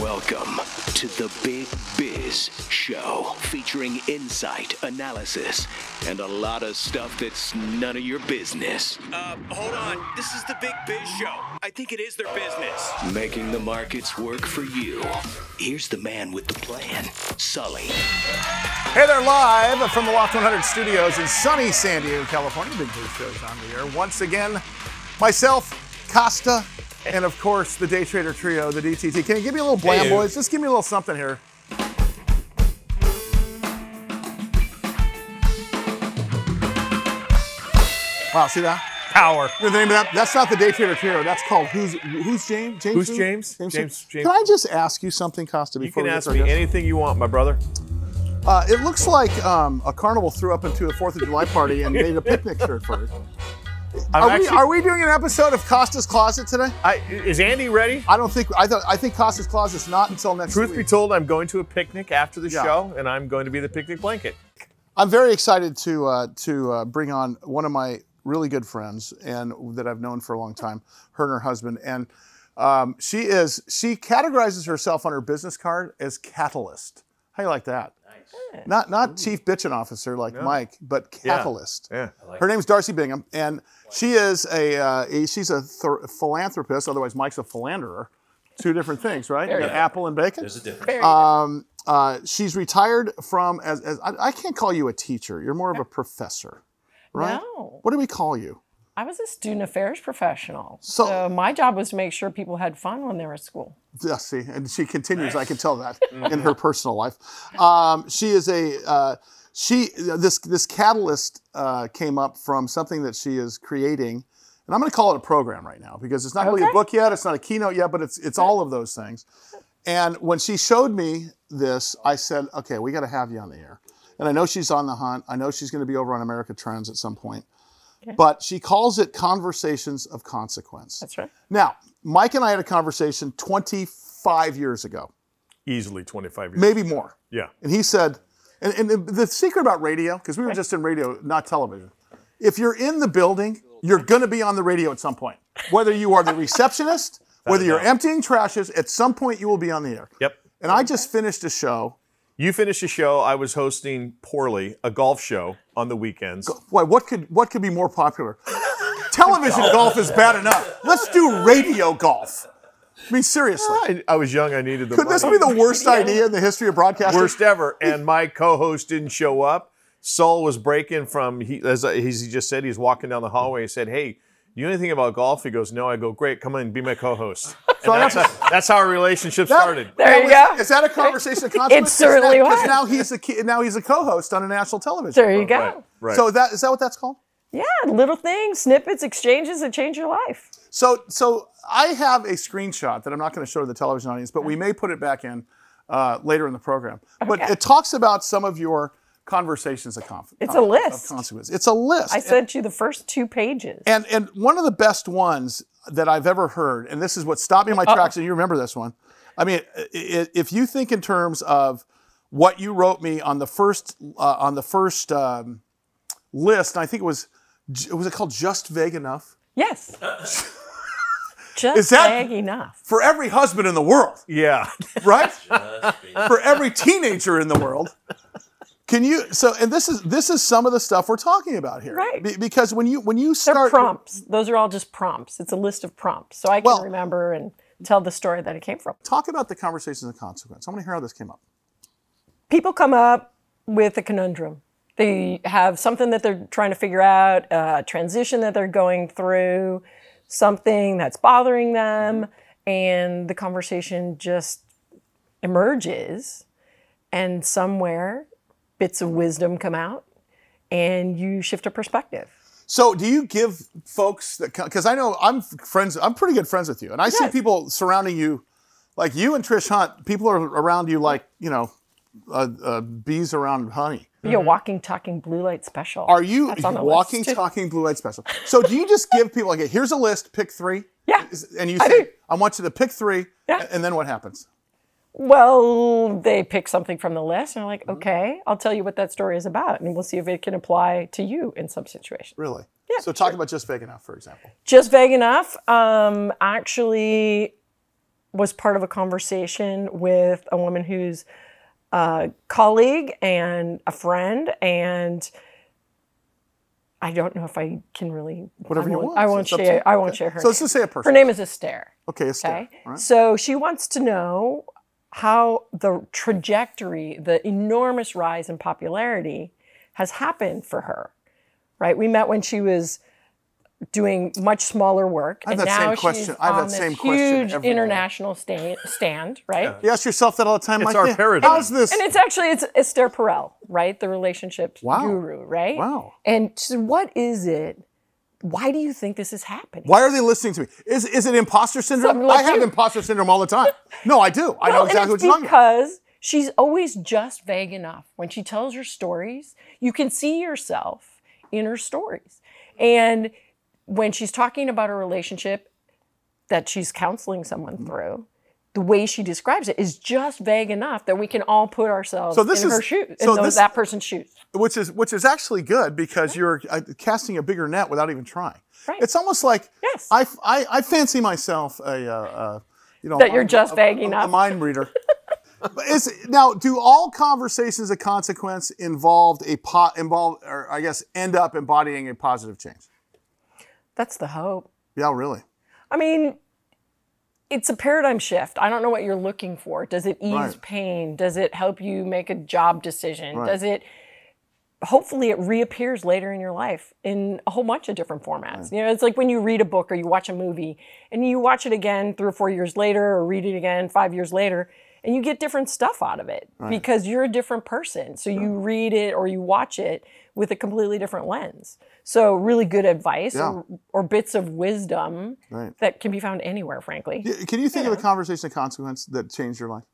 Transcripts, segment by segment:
Welcome to the Big Biz Show, featuring insight, analysis, and a lot of stuff that's none of your business. Uh, hold on. This is the Big Biz Show. I think it is their business. Making the markets work for you. Here's the man with the plan, Sully. Hey there, live from the Loft 100 studios in sunny San Diego, California. Big Blue Show's on the air. Once again, myself, Costa, and of course the Day Trader Trio, the DTT. Can you give me a little blam, Hey. boys? Just give me a little something here. Wow, see that? Power. You know the name of that? That's not the Day Trader Trio. That's called Who's Who's James? James Who's who? James? who? James- James. Can I just ask you something, Costa? You Before can we ask me guest? anything you want, my brother. Uh, it looks like um, a carnival threw up into a Fourth of July party and made a picnic shirt for it. I'm Are we, are we doing an episode of Costa's Closet today? I, is Andy ready? I don't think I thought I think Costa's Closet's not until next week. Truth week. be told, I'm going to a picnic after the Yeah. show, and I'm going to be the picnic blanket. I'm very excited to uh, to uh, bring on one of my really good friends and that I've known for a long time, her and her husband, and um, she is she categorizes herself on her business card as catalyst. How you like that? Nice. Not not chief bitchin' officer like Mike, but catalyst. Yeah. Her name's Darcy Bingham, and she is a, uh, she's a th- philanthropist. Otherwise, Mike's a philanderer. Two different things, right? You got apple and bacon. There's a difference. Um, uh, she's retired from as, as I, I can't call you a teacher. You're more of a professor, right? No. What do we call you? I was a student affairs professional. So- So, my job was to make sure people had fun when they were at school. Yeah, see, and she continues. I can tell that in her personal life. Um, she is a uh, she. This this catalyst uh, came up from something that she is creating, and I'm going to call it a program right now because it's not really a book yet. It's not a keynote yet, but it's it's all of those things. And when she showed me this, I said, "Okay, we got to have you on the air." And I know she's on the hunt. I know she's going to be over on America Trends at some point. But she calls it conversations of consequence. That's right. Now, Mike and I had a conversation 25 years ago, Easily 25 years. maybe more. Yeah. And he said, and, and the, the secret about radio, because we were just in radio, not television, if you're in the building, you're going to be on the radio at some point. Whether you are the receptionist, whether you're emptying trashes, at some point you will be on the air. Yep. And I just finished a show. You finished a show. I was hosting poorly a golf show on the weekends. Boy, what could what could be more popular? Television golf is bad enough. Let's do radio golf. I mean, seriously. I, I was young. I needed the Could this be the worst idea in the history of broadcasting? worst ever. And my co-host didn't show up. Saul was breaking from he as he's- he just said he's walking down the hallway. He said, "Hey, you know anything about golf?" He goes, "No." I go, "Great, come on, be my co-host." So that's, how, that's how our relationship That- started. There you was- go. Is that a conversation of consequence? It certainly Because was. now he's a now he's a co-host on a national television. There you go. Right, right. So that is that what that's called? Yeah, little things, snippets, exchanges that change your life. So so I have a screenshot that I'm not going to show to the television audience, but we may put it back in uh, later in the program. But it talks about some of your conversations of conf- It's a list. of consequence. It's a list. I sent you the first two pages. And and one of the best ones that I've ever heard, and this is what stopped me in my tracks, and you remember this one. I mean, if you think in terms of what you wrote me on the first uh, on the first um, list, and I think it was was it called Just Vague Enough yes. Just Is that- vague enough. for every husband in the world, Yeah. right? for every teenager in the world. Can you so and this is this is some of the stuff we're talking about here. Right. Be- because when you when you They're start prompts. Those are all just prompts. It's a list of prompts. So I can Well- remember and tell the story that it came from. talk about the conversations of consequence. I want to hear how this came up. people come up with a conundrum. They have something that they're trying to figure out, a transition that they're going through, something that's bothering them, and the conversation just emerges, and somewhere bits of wisdom come out, and you shift a perspective. So, do you give folks that because I know I'm friends, I'm pretty good friends with you, and I see people surrounding you, like you and Trish Hunt. People are around you like you know, uh, uh, bees around honey. Be a walking, talking blue light special. Are you That's on the walking, list, talking blue light special? So, do you just give people like, here's a list, pick three? Yeah. And you I say, do. I want you to pick three, Yeah. and then what happens? Well, they pick something from the list and they're Mm-hmm. like, okay, I'll tell you what that story is about, and we'll see if it can apply to you in some situation. Really? Yeah, So, talk about just vague enough, for example. Just vague enough. Um, actually, was part of a conversation with a woman who's a colleague and a friend, and I don't know if I can really. Whatever I you won't- want. I won't It's share. I won't share her. So let's name. just say a person. Her name is Esther. Okay, Esther. Okay. Right. So she wants to know how the trajectory, the enormous rise in popularity has happened for her. Right? We met when she was doing much smaller work. I have and that same now question. I have that same question huge every day. international sta- stand, right? You ask yourself that all the time. It's like, our paradigm." How's this? And it's actually it's Esther Perel, right? The relationship Wow. guru, right? Wow. And she said, what is it? Why do you think this is happening? Why are they listening to me? Is, is it imposter syndrome? Like I have you. imposter syndrome all the time. No, I do. I know exactly and what it's you're talking about. because she's always just vague enough. When she tells her stories, you can see yourself in her stories. And when she's talking about a relationship that she's counseling someone Mm-hmm. through, the way she describes it is just vague enough that we can all put ourselves So this in is- her shoes, so in those, this- that person's shoes. Which is which is actually good because you're uh, casting a bigger net without even trying. Right. It's almost like Yes. I, I, I fancy myself a, uh, uh, you know, That you're just vague a- a mind reader. Is now do all conversations of consequence involved a pot involve or I guess end up embodying a positive change? That's the hope. Yeah, really. I mean, it's a paradigm shift. I don't know what you're looking for. Does it ease Right. pain? Does it help you make a job decision? Right. Does it hopefully it reappears later in your life in a whole bunch of different formats. You know, it's like when you read a book or you watch a movie and you watch it again 3 or 4 years later or read it again 5 years later and you get different stuff out of it because you're a different person. So you read it or you watch it with a completely different lens. So really good advice Yeah. or, or bits of wisdom Right. that can be found anywhere, frankly. Can you think of a conversation of consequence that changed your life?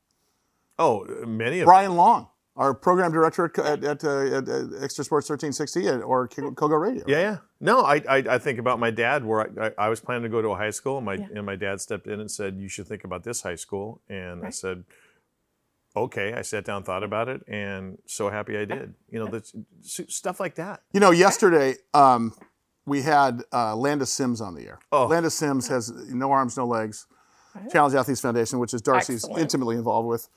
Oh, many of Brian Long, our program director at, at, uh, at, uh Extra Sports 1360 at- or K- Kogo Radio. Yeah, yeah. No, I, I, I think about my dad where I, I, I was planning to go to a high school and my, and my dad stepped in and said, you should think about this high school. And I said, okay. I sat down, thought about it, and so happy I did. You know, that's, stuff like that. You know, yesterday um, we had uh, Landis Sims on the air. Oh. Landis Sims has No Arms, No Legs, Challenged Athletes Foundation, which is Darcy's Excellent. intimately involved with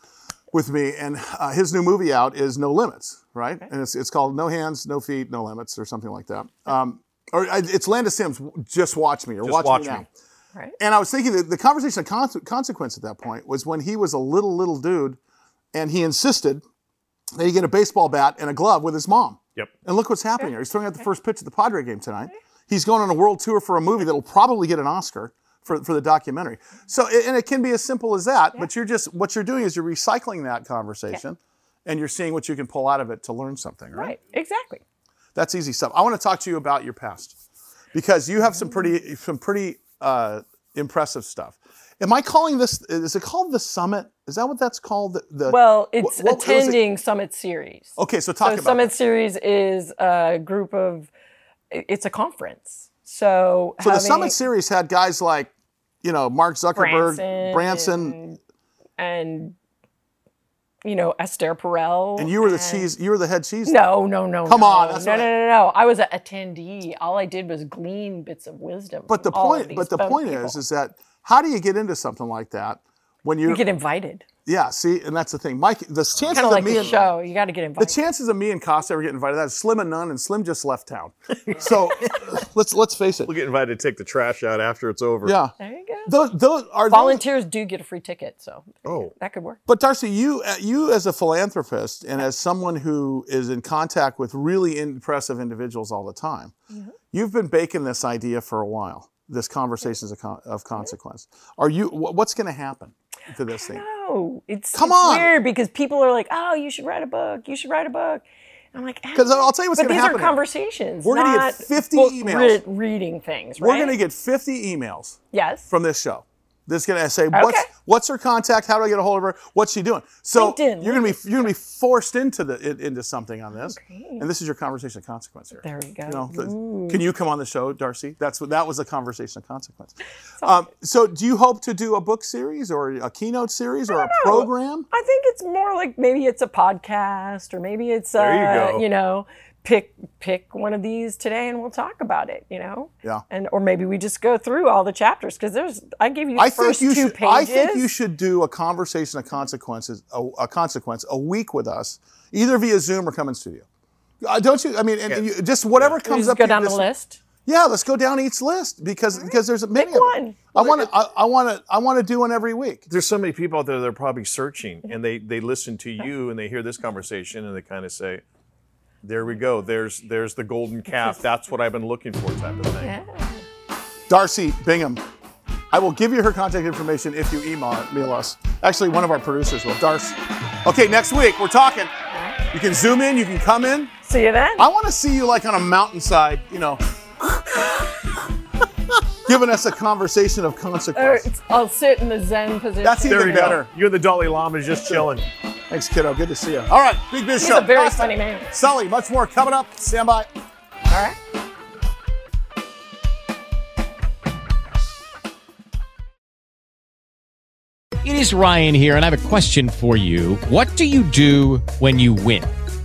with me. And uh, his new movie out is No Limits, right? And it's, it's called No Hands, No Feet, No Limits, or something like that. Um, or it's Landis Sims, Just Watch Me, or Just Watch, Watch Me Now. Me. Right. And I was thinking that the conversation of con- consequence at that point was when he was a little, little dude and he insisted that he get a baseball bat and a glove with his mom. Yep. And look what's happening here. He's throwing out the first pitch of the Padre game tonight. He's going on a world tour for a movie that'll probably get an Oscar for, for the documentary. So, and it can be as simple as that, but you're just, what you're doing is you're recycling that conversation and you're seeing what you can pull out of it to learn something, right? Right. Exactly. That's easy stuff. I want to talk to you about your past because you have some pretty, some pretty uh, impressive stuff. Am I calling this, is it called the summit? Is that what that's called? The, the- Well, it's what- was it? attending Summit Series. Okay, so talk so about Summit that. Series is a group of, it's a conference. So, So the Summit Series had guys like, you know, Mark Zuckerberg, Branson, Branson, and, and, you know Esther Perel. and you were the cheese. You were the head cheese. No, no, no. Come no. on, that's no, no, I- no, no. I was an attendee. All I did was glean bits of wisdom. But the from all of point, but the point people. is, is that how do you get into something like that when you're? you get invited. yeah, see, and that's the thing, Mike. The chances Kind of like me the and show. You got to get the chances of me and Costa ever getting invited that is slim and none, and Slim just left town. So let's let's face it. We'll get invited to take the trash out after it's over. Yeah, there you go. those, those are those, Volunteers do get a free ticket, so Oh. that could work. But Darcy, you uh, you as a philanthropist and as someone who is in contact with really impressive individuals all the time, Mm-hmm. you've been baking this idea for a while. This conversations of, con- of consequence. Are you? What's going to happen to this thing? No, it's, Come it's on. weird because people are like, "Oh, you should write a book. You should write a book." I'm like, Because I'll tell you what's but going to happen. these are conversations. We're gonna get not 50 emails. re- reading things, right? We're going to get 50 emails yes. from this show. That's going to say what's what's her contact? How do I get a hold of her? What's she doing? So LinkedIn, you're going to be you're going to be forced into the into something on this, and this is your conversation of consequence here. There we go. You know, the- can you come on the show, Darcy? That's what that was a conversation of consequence. Um, so, do you hope to do a book series or a keynote series or a program? I think it's more like maybe it's a podcast or maybe it's uh, you go. you know pick pick one of these today and we'll talk about it. You know. Yeah. And or maybe we just go through all the chapters because there's I give you the I think first you two should. pages. I think you should do a conversation of consequences, a, a consequence, a week with us, either via Zoom or come in studio. Uh, don't you? I mean, and, and you, just whatever We comes just up. go you down the list. Yeah, let's go down each list because because there's many Pick of them. one. I want to. I- I want to. I want to do one every week. There's so many people out there that are probably searching, and they they listen to you and they hear this conversation, and they kind of say, "There we go. There's there's the golden calf. That's what I've been looking for." Type of thing. Darcy Bingham. I will give you her contact information if you email email us. Actually, one of our producers will. Darcy. Okay, next week we're talking. You can zoom in. You can come in. See you then. I want to see you like on a mountainside, you know, giving us a conversation of Or consequence. it's- I'll sit in the Zen position. That's There even we go. better. You and the Dalai Lama is just chilling. Thanks, kiddo. Good to see you. All right, Big Biz He's Show. a very Costa. funny man. Sully, much more coming up. Stand by. All right. It is Ryan here, and I have a question for you. What do you do when you win?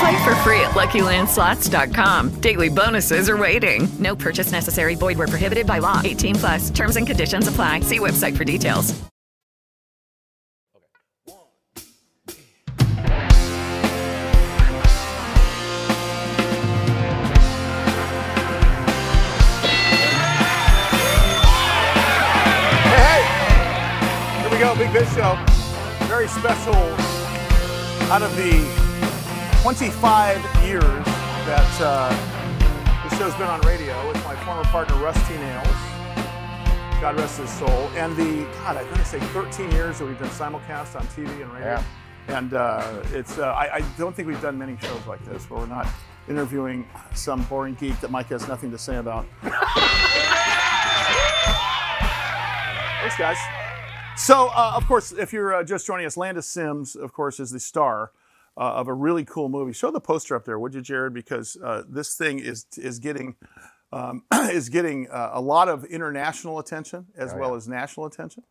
Play for free at LuckyLandSlots.com. Daily bonuses are waiting. No purchase necessary. Void where prohibited by law. 18 plus. Terms and conditions apply. See website for details. Hey, hey! Here we go, Big Biz Show. Very special. Out of the 25 years that uh, this show's been on radio, with my former partner Rusty Nails. God rest his soul. And the God, I'm going to say 13 years that we've been simulcast on TV and radio. And uh, it's uh, I, I don't think we've done many shows like this where we're not interviewing some boring geek that Mike has nothing to say about. Thanks, guys. So, uh, of course, if you're uh, just joining us, Landis Sims, of course, is the star uh, of a really cool movie. Show the poster up there, would you, Jared? Because uh, this thing is is getting um, is getting uh, a lot of international attention as well as national attention.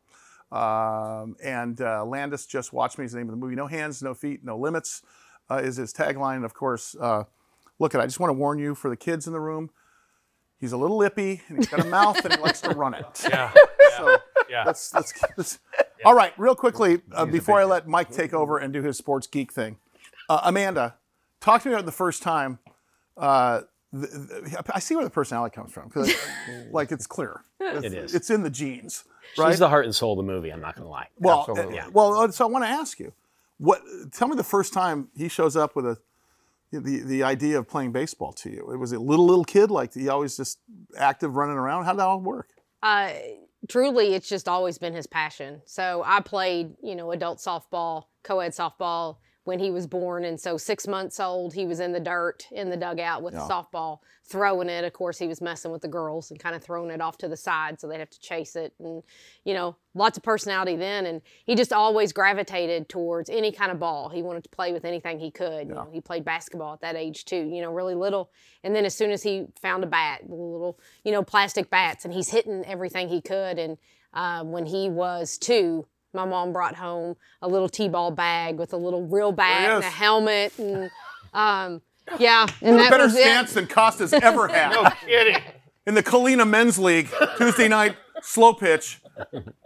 Um, and uh, Landis just watch me is the name of the movie. No hands, no feet, no limits uh, is his tagline. And of course, uh, look at I just want to warn you for the kids in the room. He's a little lippy and he's got a mouth and he likes to run it. Yeah. So Yeah. let's let's, let's all right. Real quickly uh, before I let Mike take over and do his sports geek thing, uh, Amanda, talk to me about the first time. Uh, the, the, I see where the personality comes from because like it's clear. It's, It is. It's in the genes, right? She's the heart and soul of the movie. I'm not going to lie. well, Absolutely. uh, well. uh, So I want to ask you, what? Tell me the first time he shows up with a. The, the idea of playing baseball to you It was a little little kid like he always just active running around how did that all work Uh, truly, it's just always been his passion. So I played, you know, adult softball, co-ed softball. When he was born. And so, six months old, he was in the dirt in the dugout with Yeah. a softball, throwing it. Of course, he was messing with the girls and kind of throwing it off to the side so they'd have to chase it. And, you know, lots of personality then. And he just always gravitated towards any kind of ball. He wanted to play with anything he could. You know, he played basketball at that age too, you know, really little. And then as soon as he found a bat, little, you know, plastic bats, and he's hitting everything he could. And uh, when he was two, my mom brought home a little t-ball bag with a little real bat There he and a helmet and um, yeah, and What a that better was it. stance than Costa's ever had. No kidding. In the Kalina Men's League, Tuesday night, slow pitch.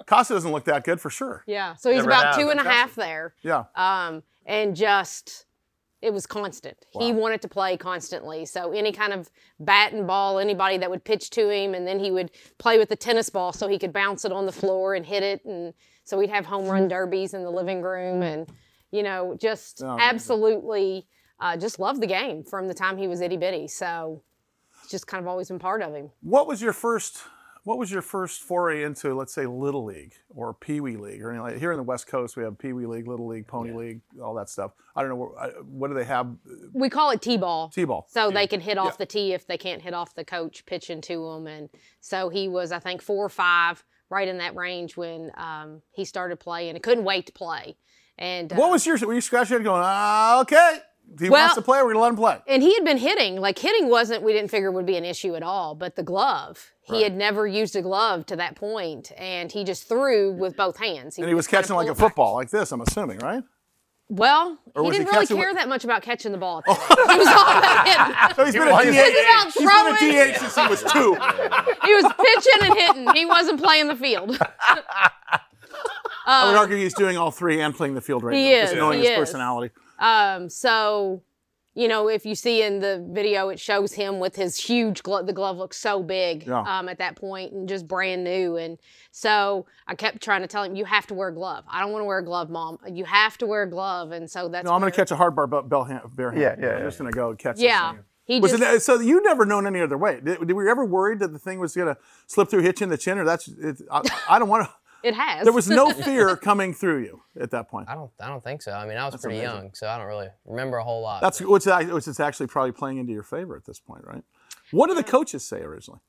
Costa doesn't look that good for sure. Yeah, so he's Never about have. two and a half there. Yeah. Um, and just it was constant. He wanted to play constantly. So any kind of bat and ball, anybody that would pitch to him, and then he would play with the tennis ball so he could bounce it on the floor and hit it. And so we'd have home run derbies in the living room, and you know, just Oh, absolutely, uh, just loved the game from the time he was itty bitty. So it's just kind of always been part of him. What was your first? What was your first foray into, let's say, little league or pee wee league or anything like? Here in the West Coast, we have pee wee league, little league, pony league, all that stuff. I don't know what, do they have. We call it T-ball. T-ball. So they can hit off Yeah. the tee if they can't hit off the coach pitching to them. And so he was, I think, four or five, right in that range when um, he started playing. I couldn't wait to play. And uh, What was your? Were you scratching your head going, ah, okay, he Well- wants to play. We're gonna let him play. and he had been hitting. Like hitting wasn't, we didn't figure would be an issue at all. But the glove, he Right. had never used a glove to that point, and he just threw with both hands. And he was catching like a pulled back. football, like this. I'm assuming, right? Well, Or he didn't really care with- that much about catching the ball. At that he was all about hitting. So he's been He a was DH. about He's been a. DH since he was two. he was pitching and hitting. He wasn't playing the field. I would argue he's doing all three and playing the field right He now, is, just knowing he his is. personality. Um, so, you know, if you see in the video, it shows him with his huge glove. The glove looks so big Yeah. um, at that point and just brand new. And so I kept trying to tell him, you have to wear a glove. I don't want to wear a glove, mom. You have to wear a glove. And so that's No, I'm going to catch a hard bar be- bell hand, bare hand. Yeah, yeah, I'm yeah. just going to go and catch Yeah. He Was just, it, so you never known any other way? Did, did- were you ever worried that the thing was going to slip through, hit you in the chin, or that's? It, I, I don't want to. It has. There was no fear coming through you at that point. I don't. I don't think so. I mean, I was That's pretty amazing. young, so I don't really remember a whole lot. That's which, which is actually probably playing into your favor at this point, right? What did the coaches say originally?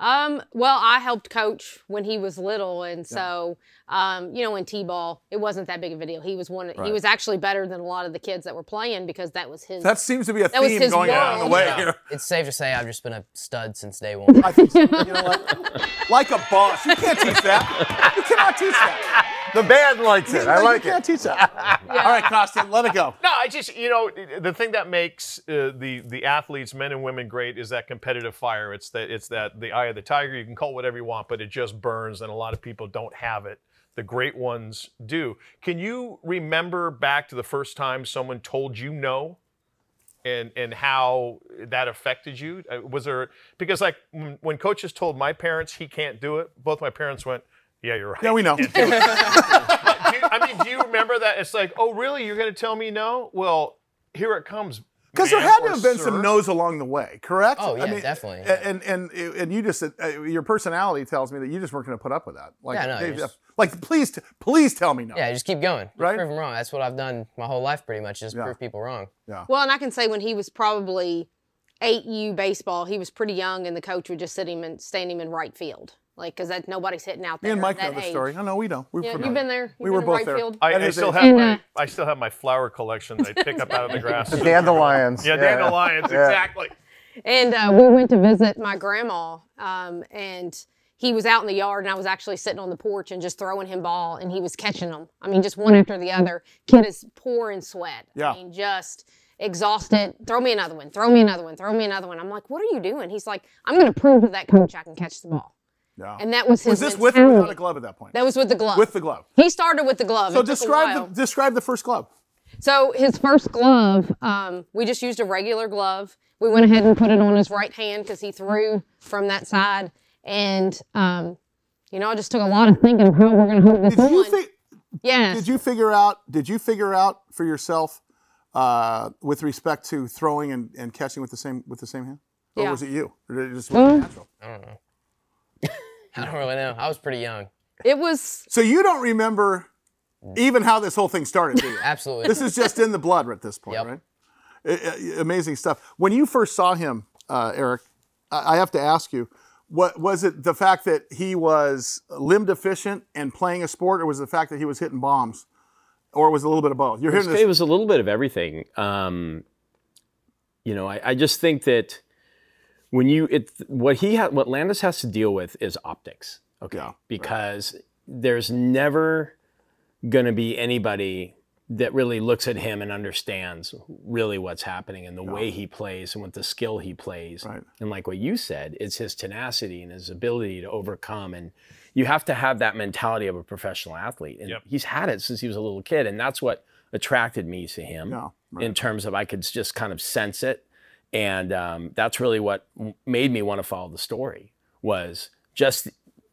Um, well, I helped coach when he was little, and so um, you know, in t-ball, it wasn't that big of a deal. He was one. He was actually better than a lot of the kids that were playing because that was his. That seems to be a That was theme his going on in the world. way Yeah. here. It's safe to say I've just been a stud since day one. I think so. You know what? Like a boss. You can't teach that. You cannot teach that. The band likes it. I like you it. can't teach that. All right, Costa, let it go. No, I just you know the thing that makes uh, the the athletes, men and women, great is that competitive fire. It's that it's that the eye of the tiger. You can call it whatever you want, but it just burns, and a lot of people don't have it. The great ones do. Can you remember back to the first time someone told you no? And, and how that affected you Uh, was there because like when, when coaches told my parents he can't do it both my parents went yeah you're right Yeah, we know. Do it." But do you- I mean, do you remember that? It's like, oh, really? You're going to tell me no? Well, here it comes. Because there had to have been sir. some no's along the way, correct? Oh, yeah, definitely, And and and you just uh, your personality tells me that you just weren't going to put up with that. Like, Yeah, no, hey, you're just- like please, t- please tell me no. Yeah, just keep going. Just Right? Prove them wrong. That's what I've done my whole life, pretty much. Just Yeah. prove people wrong. Yeah. Well, and I can say when he was probably 8U baseball, he was pretty young, and the coach would just sit him and stand him in right field, like because that nobody's hitting out there. Me there. and Mike that know the age. story. I know we know. We're Yeah, familiar. you've been there. You've we been were in both right there. field. I, I still have my I still have my flower collection that I pick up out of the grass. The dandelions. Yeah, Yeah. dandelions, Yeah. exactly. And uh, we went to visit my grandma, um, and he was out in the yard, and I was actually sitting on the porch and just throwing him ball, and he was catching them. I mean, just one after the other. Kid is pouring sweat. Yeah. I mean, just exhausted. Throw me another one. Throw me another one. Throw me another one. I'm like, what are you doing? He's like, I'm going to prove to that coach I can catch the ball. Yeah. And that was his. was this with or without a glove at that point? That was with the glove. With the glove. He started with the glove. So It took a describe the describe the first glove. So his first glove, um, we just used a regular glove. We went ahead and put it on his right hand because he threw from that side, and um, you know, I just took a lot of thinking of how we're going to hold this Did you on. think? Yes. Did you figure out? Did you figure out for yourself uh, with respect to throwing and, and catching with the same with the same hand? Or Yeah. was it you? Or did it just look natural? I don't know. I don't really know. I was pretty young. It was So you don't remember even how this whole thing started. do you? Absolutely. This is just in the blood at this point, right? I- I- amazing stuff. When you first saw him, uh, Eric, I I have to ask you, what was it? The fact that he was limb deficient and playing a sport, or was it the fact that he was hitting bombs, or was it a little bit of both? You're It was, hearing this. it was a little bit of everything. Um, you know, I, I just think that when you it what he ha- what Landis has to deal with is optics. Okay, because there's never going to be anybody that really looks at him and understands really what's happening and the way he plays and with the skill he plays. And like what you said, it's his tenacity and his ability to overcome. And you have to have that mentality of a professional athlete. And he's had it since he was a little kid. And that's what attracted me to him in terms of I could just kind of sense it. And um, that's really what made me want to follow the story was just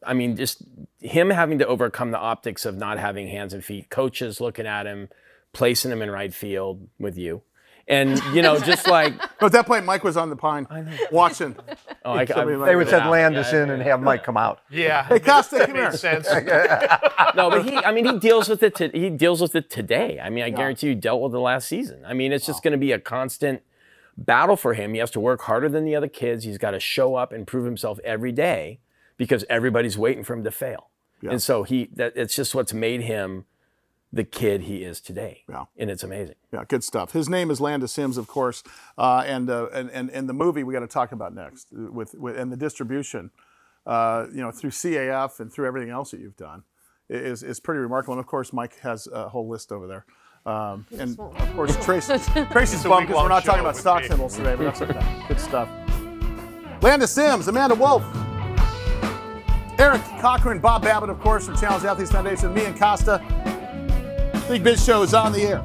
I mean, just him having to overcome the optics of not having hands and feet, coaches looking at him, placing him in right field with you. And, you know, just like. But at that point, Mike was on the pine watching. Oh, I- I- Somebody They would send that. Landis in and have Mike come out. Yeah. Hey, Costa, come here. sense. no, but he, I mean, he deals with it. To, he deals with it today. I mean, I guarantee you, dealt with it last season. I mean, it's just going to be a constant battle for him. He has to work harder than the other kids. He's got to show up and prove himself every day because everybody's waiting for him to fail. Yeah. And so he, that, it's just what's made him the kid he is today. Yeah. And it's amazing. Yeah, good stuff. His name is Landis Sims, of course, uh, and, uh, and and and the movie we got to talk about next uh, with, with and the distribution, uh, you know, through CAF and through everything else that you've done is is pretty remarkable. And of course, Mike has a whole list over there. Um, and of course, Tracy, Tracy's bummed because we're not talking about stock me. symbols today, but that's okay. Good stuff. Landis Sims, Amanda Wolf, Eric Cochran, Bob Babbitt, of course, from Challenged Athletes Foundation, me and Costa. Big Biz Show is on the air.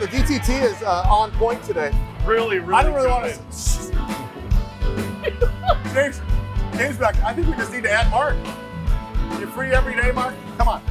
The DTT is uh, on point today. Really, really. I don't really want to. James, James back. I think we just need to add Mark. You're free every day, Mark. Come on.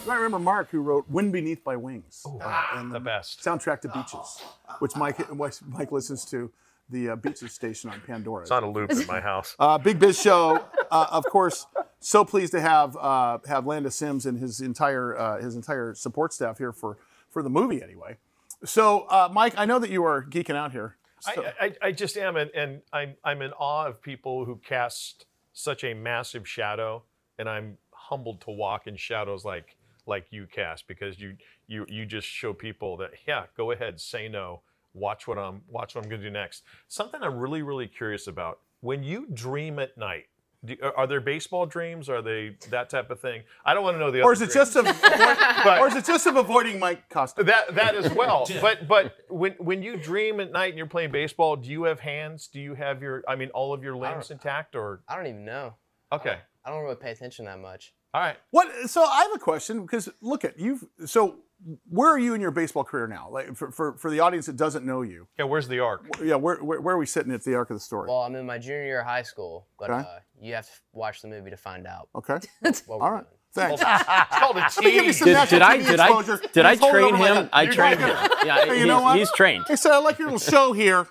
You might remember Mark, who wrote "Wind Beneath My Wings" uh, and the best soundtrack to Beaches, which Mike Mike listens to the uh, Beaches station on Pandora. It's on a loop in my house. Uh, Big Biz Show, uh, of course. So pleased to have uh, have Landis Sims and his entire uh, his entire support staff here for for the movie anyway. So, uh, Mike, I know that you are geeking out here. So- I, I, I just am, and, and I'm, I'm in awe of people who cast such a massive shadow, and I'm humbled to walk in shadows like like you cast because you you you just show people that yeah, go ahead, say no, watch what I'm watch what I'm going to do next. Something I'm really really curious about when you dream at night. Do, are- are there baseball dreams? Are they that type of thing? I don't want to know the. or other is it just of, But- or is it just of avoiding Mike Costa? That that as well. but but when when you dream at night and you're playing baseball, do you have hands? Do you have your I mean all of your limbs intact or I don't even know. Okay. I don't really pay attention that much. All right. What? So I have a question because look at you. So where are you in your baseball career now? Like for, for, for the audience that doesn't know you. Yeah, where's the arc? Yeah, where, where, where are we sitting at the arc of the story? Well, I'm in my junior year of high school, but Okay. uh, you have to watch the movie to find out. Okay. All right. doing. Thanks. It's called a Let me give you tease. some Did- did I- TV did I- did I Just hold it train him? head. I trained him. Yeah, Hey, you he's- know what? he's trained. He said, I like your little show here,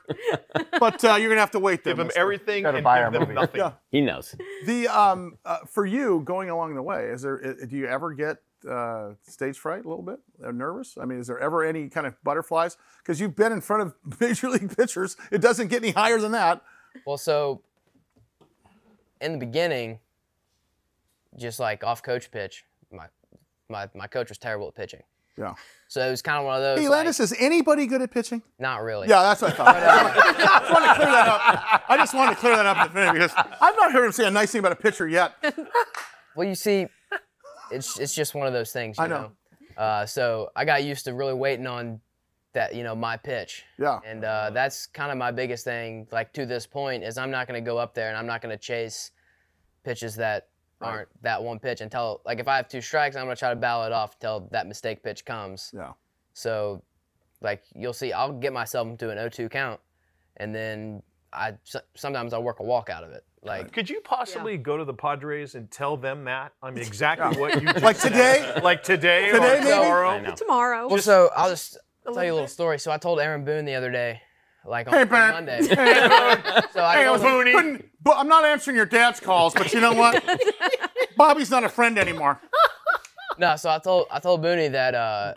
but uh, you're gonna have to wait. Give him mister." everything and buy give our them movie. nothing. Yeah. He knows. The um uh, for you going along the way, is there uh, do you ever get uh, stage fright a little bit? Or nervous? I mean, is there ever any kind of butterflies? Because you've been in front of major league pitchers. It doesn't get any higher than that. Well, so in the beginning, just like off coach pitch, my my my coach was terrible at pitching. Yeah. So it was kind of one of those. Hey, like, Landis, is anybody good at pitching? not really. Yeah, that's what I thought. I just wanted to clear that up. I just wanted to clear that up at the beginning because I've not heard him say a nice thing about a pitcher yet. Well, you see, it's it's just one of those things. You I know. Uh, so I got used to really waiting on that, you know, my pitch. Yeah. And uh, that's kind of my biggest thing. Like to this point, is I'm not going to go up there and I'm not going to chase pitches that aren't that one pitch until like if I have two strikes, I'm going to try to battle it off until that mistake pitch comes. Yeah. So, like you'll see, I'll get myself into an 0-2 count, and then I sometimes I'll work a walk out of it. Like Could you possibly go to the Padres and tell them that? I mean, exactly Yeah. what you just Like said. today? Like today? Today, or maybe? tomorrow? I know. Tomorrow. Well, so I'll just tell you a little story. So I told Aaron Boone the other day, like on, Hey, on Boone. Monday. Hey, Boone. so I Hey, told him, couldn't- but I'm not answering your dad's calls, but you know what? Bobby's not a friend anymore. no, so I told I told Booney that uh,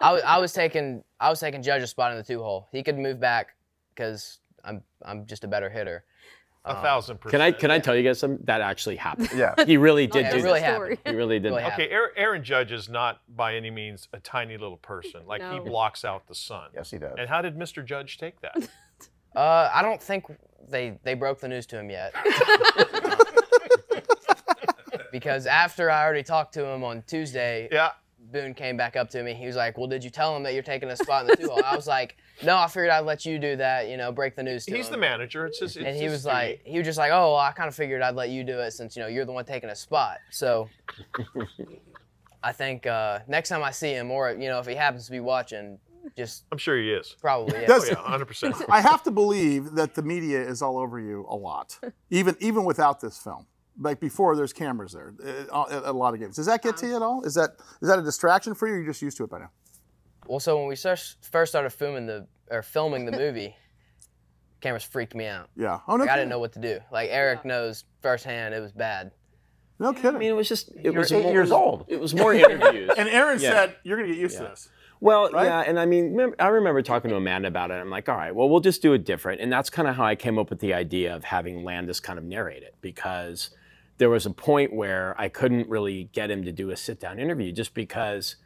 I, was, I was taking I was taking Judge's spot in the two hole. He could move back because I'm I'm just a better hitter. A thousand percent. Can I can I tell you guys something that actually happened? Yeah. He really did Yeah, do it really that. happened. He really did. Really. Okay, Aaron, Aaron Judge is not by any means a tiny little person. Like he blocks out the sun. Yes, he does. And how did Mr. Judge take that? Uh, I don't think they they broke the news to him yet. because after I already talked to him on Tuesday, yeah. Boone came back up to me. He was like, "Well, did you tell him that you're taking a spot in the two hole?" I was like, "No, I figured I'd let you do that. You know, break the news to him." He's him." the manager. It's his. It's and he his was duty. like, he was just like, "Oh, well, I kind of figured I'd let you do it since you know you're the one taking a spot." So I think uh, next time I see him, or you know, if he happens to be watching, just I'm sure he is. probably yeah. Does- Oh, yeah, 100%. I have to believe that the media is all over you a lot, even even without this film. Like before, there's cameras there uh, at a lot of games. Does that get to you at all? Is that is that a distraction for you? Or you're just used to it by now. Well, so when we first first started filming the or filming the movie, cameras freaked me out. Yeah. Oh no. Like, I didn't know what to do. Like Eric knows firsthand, it was bad. No kidding. I mean, it was just it You're was eight more, years old. It was more interviews. and Aaron Yeah. said, "You're going to get used to this." Well, Right? yeah, and I mean, I remember talking to Amanda about it. I'm like, all right, well, we'll just do it different, and that's kind of how I came up with the idea of having Landis kind of narrate it because there was a point where I couldn't really get him to do a sit-down interview just because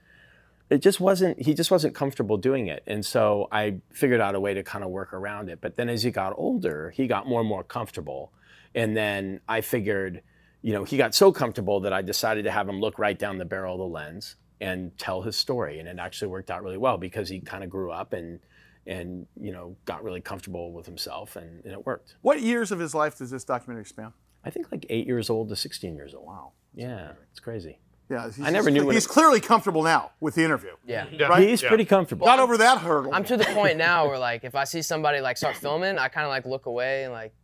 it just wasn't he just wasn't comfortable doing it, and so I figured out a way to kind of work around it. But then as he got older, he got more and more comfortable, and then I figured. You know, he got so comfortable that I decided to have him look right down the barrel of the lens and tell his story and it actually worked out really well because he kind of grew up and and you know got really comfortable with himself and, and it worked What years of his life does this documentary span? I think like eight years old to 16 years old wow yeah it's crazy Yeah, he's, I never knew when He's it- clearly comfortable now with the interview. Yeah. Right? he's pretty comfortable Got over that hurdle. I'm to the point now where like if I see somebody like start filming, I kind of like look away and like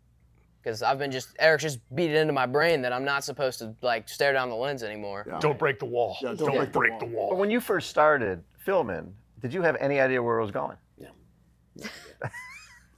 because I've been just Eric just beat it into my brain that I'm not supposed to like stare down the lens anymore. Don't break the wall. don't don't break the break wall. the wall. But when you first started filming, did you have any idea where it was going?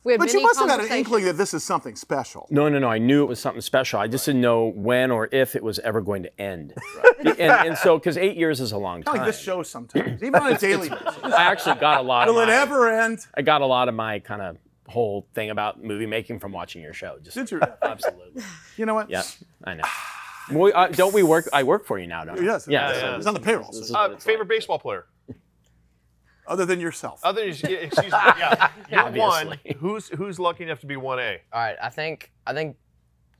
We had But you must have had an inkling that this is something special. no no no i knew it was something special i just didn't know when or if it was ever going to end and, and so because eight years is a long time of like this show sometimes, even on a daily basis. i actually got a lot of Will it my, ever end? i got a lot of my kind of whole thing about movie making from watching your show just Did you? absolutely You know what? Yeah, I know. Well, uh, don't we work? I work for you now, don't I? Yes. Yeah. yeah. so He's on the payroll. this is Uh, what it's favorite baseball player? Other than yourself. Other than, excuse me, yeah, you're one. Obviously. Who's who's lucky enough to be one A? All right, I think I think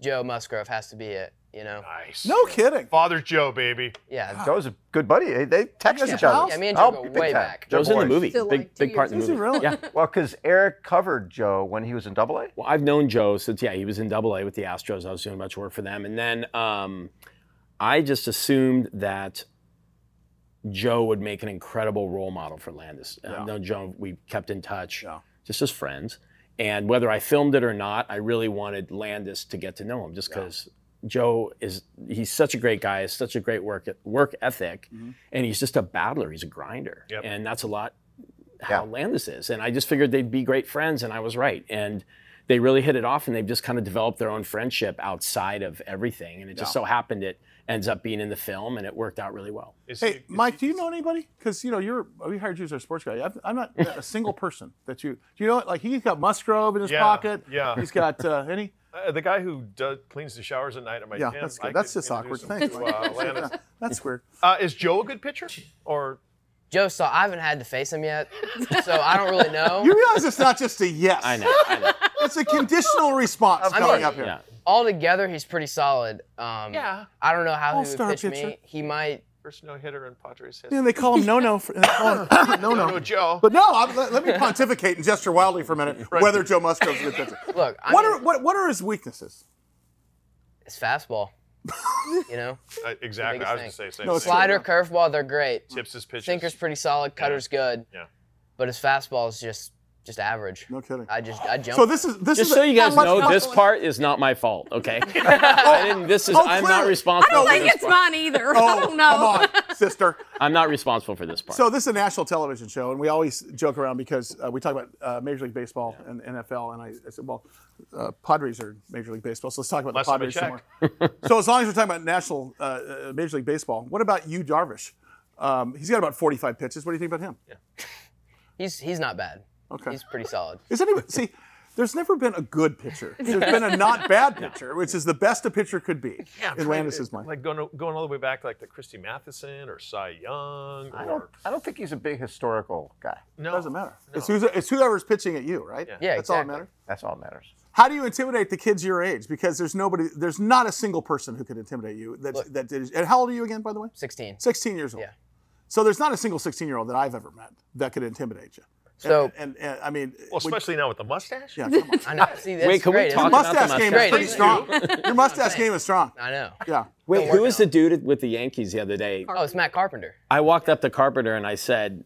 Joe Musgrove has to be it. You know. Nice. No kidding. Father Joe, baby. Yeah. Joe's a good buddy. They- They text guys each are other. pals? Yeah, me and Joe Oh, go big way time. back. Joe's in the boys. movie. Still Big like two big part in the Is he movie. really? Yeah. Well, because Eric covered Joe when he was in Double A. Well, I've known Joe since yeah he was in Double A with the Astros. I was doing much work for them, and then um, I just assumed that Joe would make an incredible role model for Landis. Uh, yeah. I've known Joe. We kept in touch, Yeah. just as friends. And whether I filmed it or not, I really wanted Landis to get to know him, just because Joe is he's such a great guy, has such a great work work ethic, mm-hmm. and he's just a battler. He's a grinder, Yep. and that's a lot Yeah. how Landis is. And I just figured they'd be great friends, and I was right. And they really hit it off, and they've just kind of developed their own friendship outside of everything. And it just so happened it ends up being in the film, and it worked out really well. Hey, Mike, do you know anybody? Because you know you're we hired you as our sports guy. I've, I'm not a single person that you. Do you know? Like he's got Musgrove in his Yeah, pocket. yeah. He's got uh, any. Uh, the guy who does, cleans the showers at night at my Yeah, gym. that's I good. That's could just awkward. introduce him Thanks. to, uh, Landis. That's weird. Uh, is Joe a good pitcher? Or Joe saw. I haven't had to face him yet, so I don't really know. You realize it's not just a yes. I know, I know. It's a conditional response I coming mean, up here. Altogether, he's pretty solid. Um, Yeah. I don't know how he All-star would pitch pitcher. me. He might. First no hitter in Padres history. Yeah, they call him no no. For, they call no no. No-no Joe. But no, I'm, let, let me pontificate and gesture wildly for a minute whether Joe Musgrove's a good pitcher. Look, I what mean, are what, what are his weaknesses? his fastball. You know. Uh, exactly. I was going to say same No, thing. Slider, curveball, they're great. Tips his pitches. Sinker's pretty solid. Cutter's good. Yeah. But his fastball is just just average. No kidding. I just I jump. So this is this Just is so a- you guys know, much- this part is not my fault. Okay, I didn't, this is Oh, I'm not responsible. I don't think this it's part. mine either. I Oh, don't know. come on, sister. I'm not responsible for this part. So this is a national television show, and we always joke around because uh, we talk about uh, Major League Baseball and NFL, and I, I said, well, uh, Padres are Major League Baseball, so let's talk about Less the Padres some more. so as long as we're talking about national uh, uh, Major League Baseball, what about you, Darvish? Um, he's got about 45 pitches. What do you think about him? Yeah. He's he's not bad. Okay. He's pretty solid. Is anyone see? There's never been a good pitcher. There's been a not bad pitcher, which is the best a pitcher could be Yeah, I'm in Landis's to- mind. Like going, going all the way back, like to Christy Mathewson or Cy Young. I or, don't. I don't think he's a big historical guy. no, doesn't matter. no. It's, who's, it's whoever's pitching at you, right? Yeah, That's all that exactly. matters. That's all that matters. How do you intimidate the kids your age? Because there's nobody, there's not a single person who could intimidate you. That, Look. that did. And how old are you again, by the way? 16. 16 years old. Yeah. So there's not a single 16 year old that I've ever met that could intimidate you. So- and, and, and, I mean, Well, when- especially now with the mustache. yeah, come on. I know. See, that's Wait, can we great. talk Your about the mustache game is pretty strong. Your mustache game is strong. I know. Yeah. Wait, who was the dude with the Yankees the other day? Oh, it's Matt Carpenter. I walked up to Carpenter and I said,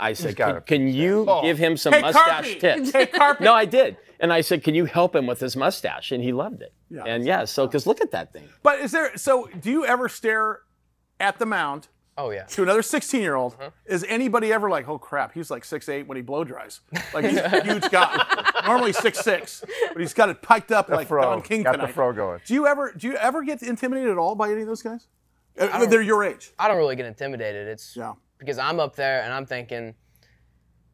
I said, can, can you Oh. give him some Hey, mustache Carpy! tips? Hey, Carpy! No, I did. And I said, can you help him with his mustache? And he loved it. Yeah. And yeah, so because look at that thing. But is there, so do you ever stare at the mound Oh yeah. to another 16 year old? Uh-huh. Is anybody ever like, oh crap, he's like six eight when he blow dries? Like he's a huge guy. Normally six six, but he's got it piked up The like fro. Don King Got tonight. the fro going. Do you ever do you ever get intimidated at all by any of those guys? Uh, They're your age. I don't really get intimidated. It's Yeah. because I'm up there and I'm thinking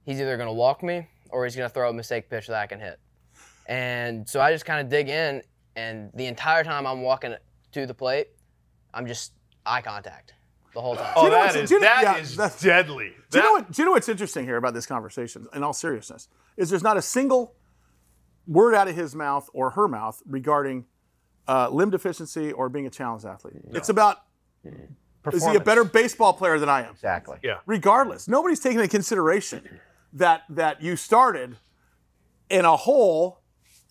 he's either gonna walk me or he's gonna throw a mistake pitch that I can hit. And so I just kind of dig in, and the entire time I'm walking to the plate, I'm just eye contact the whole time. Oh, you know that what's- is do you know- that yeah, is that's- deadly. Do you know what? Do you know what's interesting here about this conversation? In all seriousness, is there's not a single word out of his mouth or her mouth regarding uh, limb deficiency or being a challenged athlete. It's about is he a better baseball player than I am? Exactly. Yeah. Regardless, nobody's taking into consideration that that you started in a hole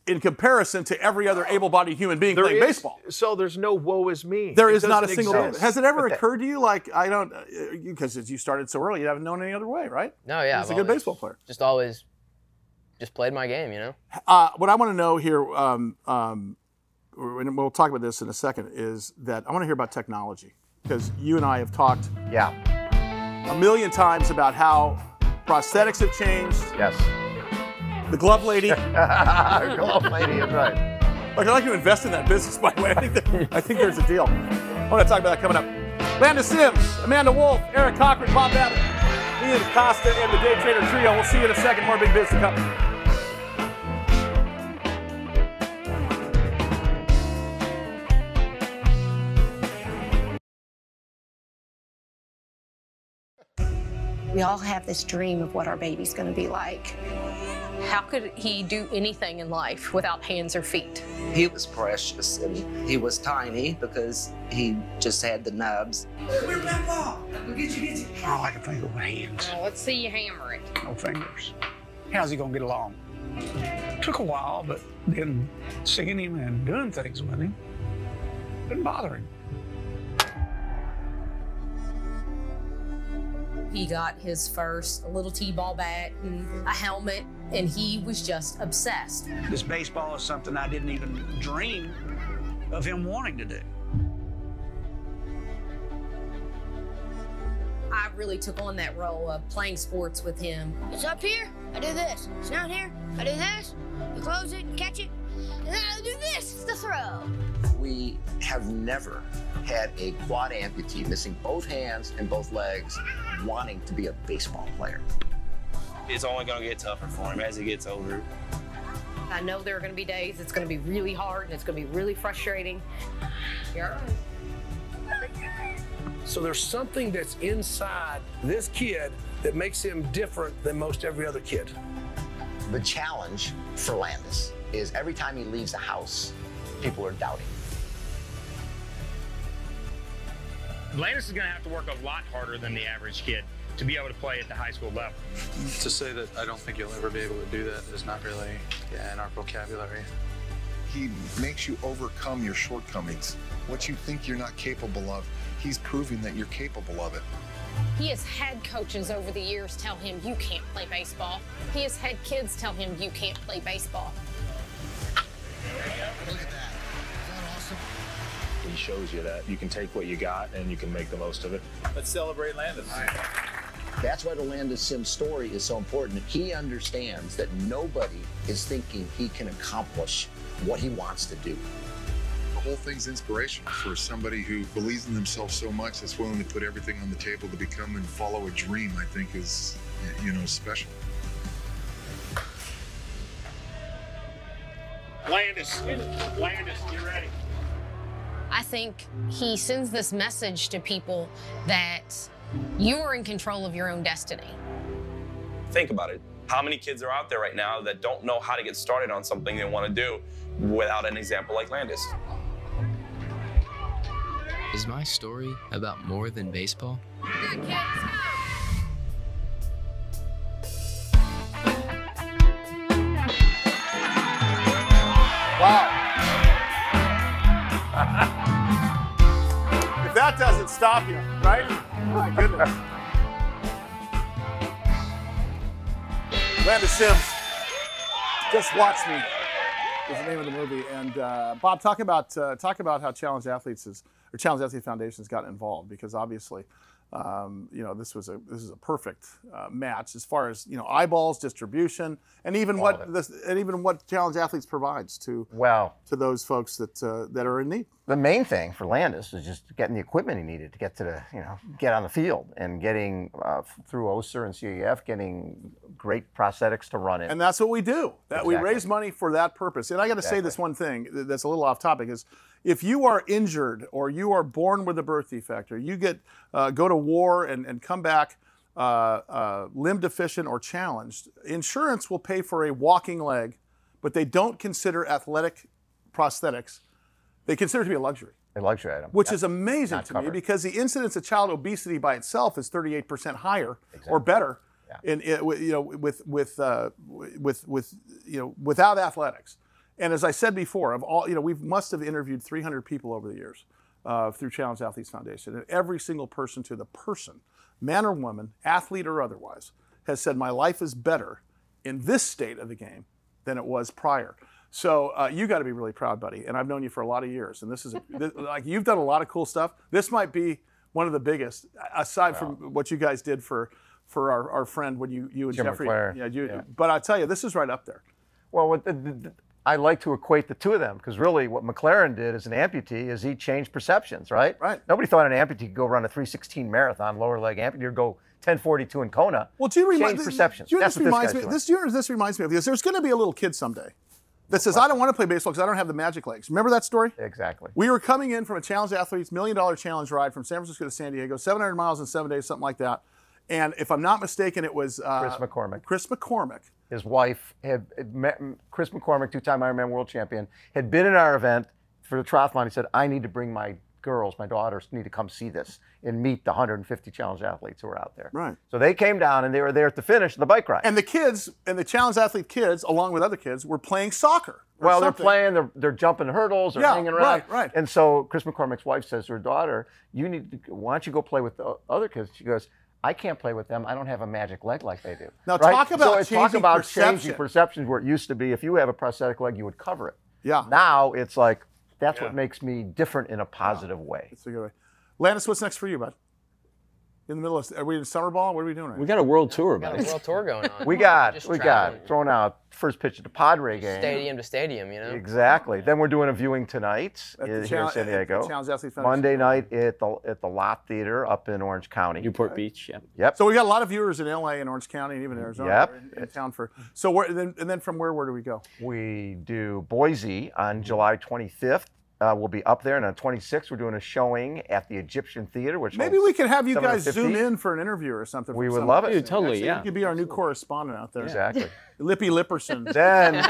in comparison to every other able-bodied human being There playing is- baseball. So there's no woe is me. There It is not a single. exist. Has it ever But that- occurred to you like I don't because you started so early, you haven't known any other way, right? No, yeah. He's I've a good baseball player. Just always, just played my game, you know. Uh, what I want to know here, um, um, and we'll talk about this in a second, is that I want to hear about technology because you and I have talked Yeah. a million times about how prosthetics have changed. Yes. The glove lady. Glove lady is right. Like, I'd like to invest in that business, by the way. I think, that, I think there's a deal. I want to talk about that coming up. Landis Sims, Amanda Wolf, Eric Cochran, Bob Babbitt, Ian Costa, and the Day Trader Trio. We'll see you in a second. More big business to come. We all have this dream of what our baby's going to be like. How could he do anything in life without hands or feet? He was precious and he was tiny because he just had the nubs. Come here, Grandpa. Go get you, get you. I don't like a finger with hands. Oh, let's see you hammer it. No fingers. How's he gonna get along? Took a while, but then seeing him and doing things with him didn't bother him. He got his first little T-ball bat and a helmet, and he was just obsessed. This baseball is something I didn't even dream of him wanting to do. I really took on that role of playing sports with him. It's up here, I do this. It's down here, I do this. You close it, catch it, and then I'll do this, it's the throw. We have never had a quad amputee missing both hands and both legs wanting to be a baseball player. It's only going to get tougher for him as he gets older. I know there are going to be days it's going to be really hard and it's going to be really frustrating. You're all right. So there's something that's inside this kid that makes him different than most every other kid. The challenge for Landis is every time he leaves the house, people are doubting. Landis is going to have to work a lot harder than the average kid to be able to play at the high school level. To say that I don't think you'll ever be able to do that is not really yeah, in our vocabulary. He makes you overcome your shortcomings. What you think you're not capable of, he's proving that you're capable of it. He has had coaches over the years tell him you can't play baseball. He has had kids tell him you can't play baseball. Look at that. that awesome? He shows you that you can take what you got and you can make the most of it. Let's celebrate Landis. That's why the Landis Sims story is so important. He understands that nobody is thinking he can accomplish what he wants to do. The whole thing's inspirational for somebody who believes in themselves so much that's willing to put everything on the table to become and follow a dream, I think is, you know, special. Landis, Landis, get ready. I think he sends this message to people that you are in control of your own destiny. Think about it. How many kids are out there right now that don't know how to get started on something they want to do without an example like Landis? Is my story about more than baseball? Wow. Stop you, right? My goodness. Sims, just watch me is the name of the movie. And uh, Bob, talk about uh, talk about how Challenged Athletes is or Challenged Athlete Foundation has gotten involved because obviously, um, you know, this was a this is a perfect uh, match as far as you know eyeballs, distribution, and even All what this and even what Challenged Athletes provides to Well, to those folks that uh, that are in need. The main thing for Landis was just getting the equipment he needed to get to the, you know, get on the field and getting uh, through Össur and CAF, getting great prosthetics to run it. And that's what we do. That we raise money for that purpose. And I got to say this one thing that's a little off topic is if you are injured or you are born with a birth defect or you get uh, go to war and, and come back uh, uh, limb deficient or challenged, insurance will pay for a walking leg, but they don't consider athletic prosthetics. They consider it to be a luxury. A luxury item. Which Yeah. is amazing Not to me because the incidence of child obesity by itself is 38% higher or better in, in you know with with uh, with with you know without athletics. And as I said before, of all you know, we must have interviewed 300 people over the years uh, through Challenged Athletes Foundation, and every single person to the person, man or woman, athlete or otherwise, has said my life is better in this state of the game than it was prior. So uh, you got to be really proud, buddy. And I've known you for a lot of years, and this is a, this, like you've done a lot of cool stuff. This might be one of the biggest, aside from what you guys did for for our, our friend when you you and Jim Jeffrey. Yeah, you, Yeah. But I tell you, this is right up there. Well, the, the, the- I like to equate the two of them because really what MacLaren did as an amputee is he changed perceptions, right? Right. Nobody thought an amputee could go run a 316 marathon, lower leg amputee, or go 1042 in Kona. Well, do you remind Change perceptions. Do you know That's this what this reminds guy's me? doing. This, you know this reminds me of this. There's going to be a little kid someday that says, "I don't want to play baseball because I don't have the magic legs." Remember that story? Exactly. We were coming in from a Challenged Athletes Million Dollar Challenge ride from San Francisco to San Diego, 700 miles in seven days, something like that. And if I'm not mistaken, it was uh, Chris McCormack. Chris McCormack. His wife had, met Chris McCormack, two-time Ironman world champion, had been in our event for the triathlon. He said, "I need to bring my girls, my daughters, need to come see this and meet the 150 challenge athletes who are out there." Right. So they came down and they were there at the finish the bike ride. And the kids and the Challenge Athlete kids, along with other kids, were playing soccer. Well, they're playing, they're, they're jumping hurdles, they're Yeah, hanging around. right, right. And so Chris McCormack's wife says to her daughter, "You need to, why don't you go play with the other kids?" She goes, "I can't play with them. I don't have a magic leg like they do." Now, Right? talk about so it's talk about perception. changing perceptions where it used to be if you have a prosthetic leg, you would cover it. Yeah. Now it's like that's what makes me different in a positive way. That's a good way. Landis, what's next for you, bud? In the middle of, are we in summer ball? What are we doing right We got a world tour, Got a world tour going on. We got Just we traveling. got thrown out first pitch at the Padre game. stadium to stadium, you know. Exactly. Then we're doing a viewing tonight At here Chal- in San Diego. Challenge Athlete Monday night at the at the Lot Theater up in Orange County. Newport Beach, yeah. Yep. So we got a lot of viewers in LA and Orange County and even mm-hmm. Arizona. Yep. We're In, in town for. So where then and then from where where do we go? We do Boise on July 25th. Uh, we'll be up there, and on 26th we're doing a showing at the Egyptian Theater, which Maybe we could have you guys zoom in for an interview or something. We would some- love it. Dude, totally, Actually, yeah. You could be our new correspondent out there. Exactly. Lippy Lipperson. Then,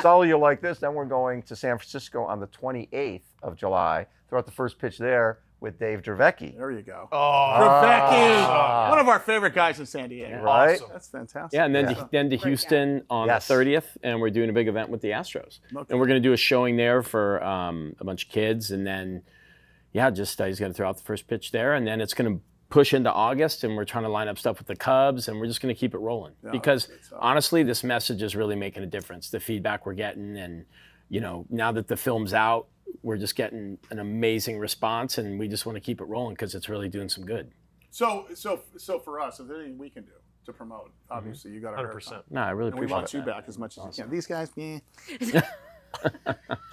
Sully, you'll like this. Then we're going to San Francisco on the 28th of July. Throw out the first pitch there with Dave Dravecky. There you go. Oh, Dravecky, one of our favorite guys in San Diego. Right? That's fantastic. Yeah, and then to, then to Houston on Yes. the 30th, and we're doing a big event with the Astros, Okay. and we're going to do a showing there for um, a bunch of kids, and then yeah, just uh, he's going to throw out the first pitch there, and then it's going to push into August, and we're trying to line up stuff with the Cubs, and we're just going to keep it rolling Yeah, because honestly, this message is really making a difference. The feedback we're getting, and you know, now that the film's out, we're just getting an amazing response, and we just want to keep it rolling because it's really doing some good. So so so for us, if there's anything we can do to promote, obviously you got our 100%. No, I really appreciate it. and we appreciate want you back as much as you can. These guys, yeah.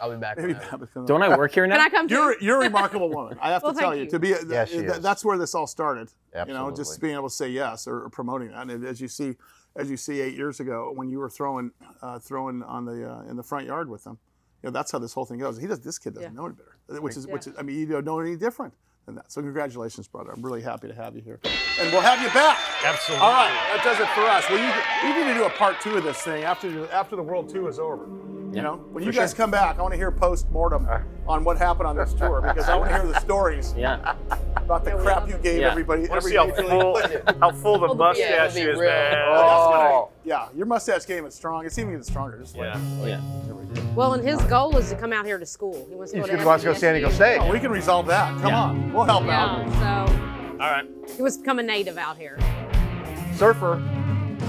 I'll be back. Maybe whenever. Don't I work here now? Can I come You're too? you're a remarkable woman. I have Well, to tell you, you. to be Yes, she th- is. that's where this all started. Absolutely. You know, just being able to say yes or, or promoting that. And as you see, as you see eight years ago when you were throwing uh, throwing on the uh, in the front yard with them, you know, that's how this whole thing goes. He does. This kid doesn't Yeah. know any better, which is which is. I mean, you don't know any different than that. So congratulations, brother. I'm really happy to have you here, and we'll have you back. Absolutely. All right, that does it for us. Well, you, we need to do a part two of this thing after after the World Two is over. You know, when you guys come back, I want to hear post mortem on what happened on this tour because I want to hear the stories Yeah. about the crap you gave Yeah. everybody. Want to see how full, how full the Yeah, mustache it'll be is, man. Oh, yeah, your mustache game is strong. It's even getting stronger. Just like, Yeah. Yeah. Well, and his goal is to come out here to school. He wants to he's go to going to go San Diego State. Oh, we can resolve that. Come on, we'll help out. Yeah, so All right. he wants to become a native out here. Surfer,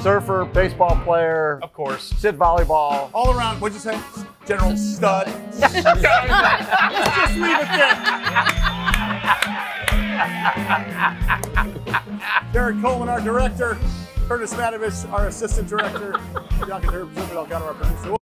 surfer, baseball player, Of course. sit volleyball. All around. What'd you say? General stud. Let's just leave it there. Derek Coleman, our director. Curtis Matovich, our assistant director. Our producer.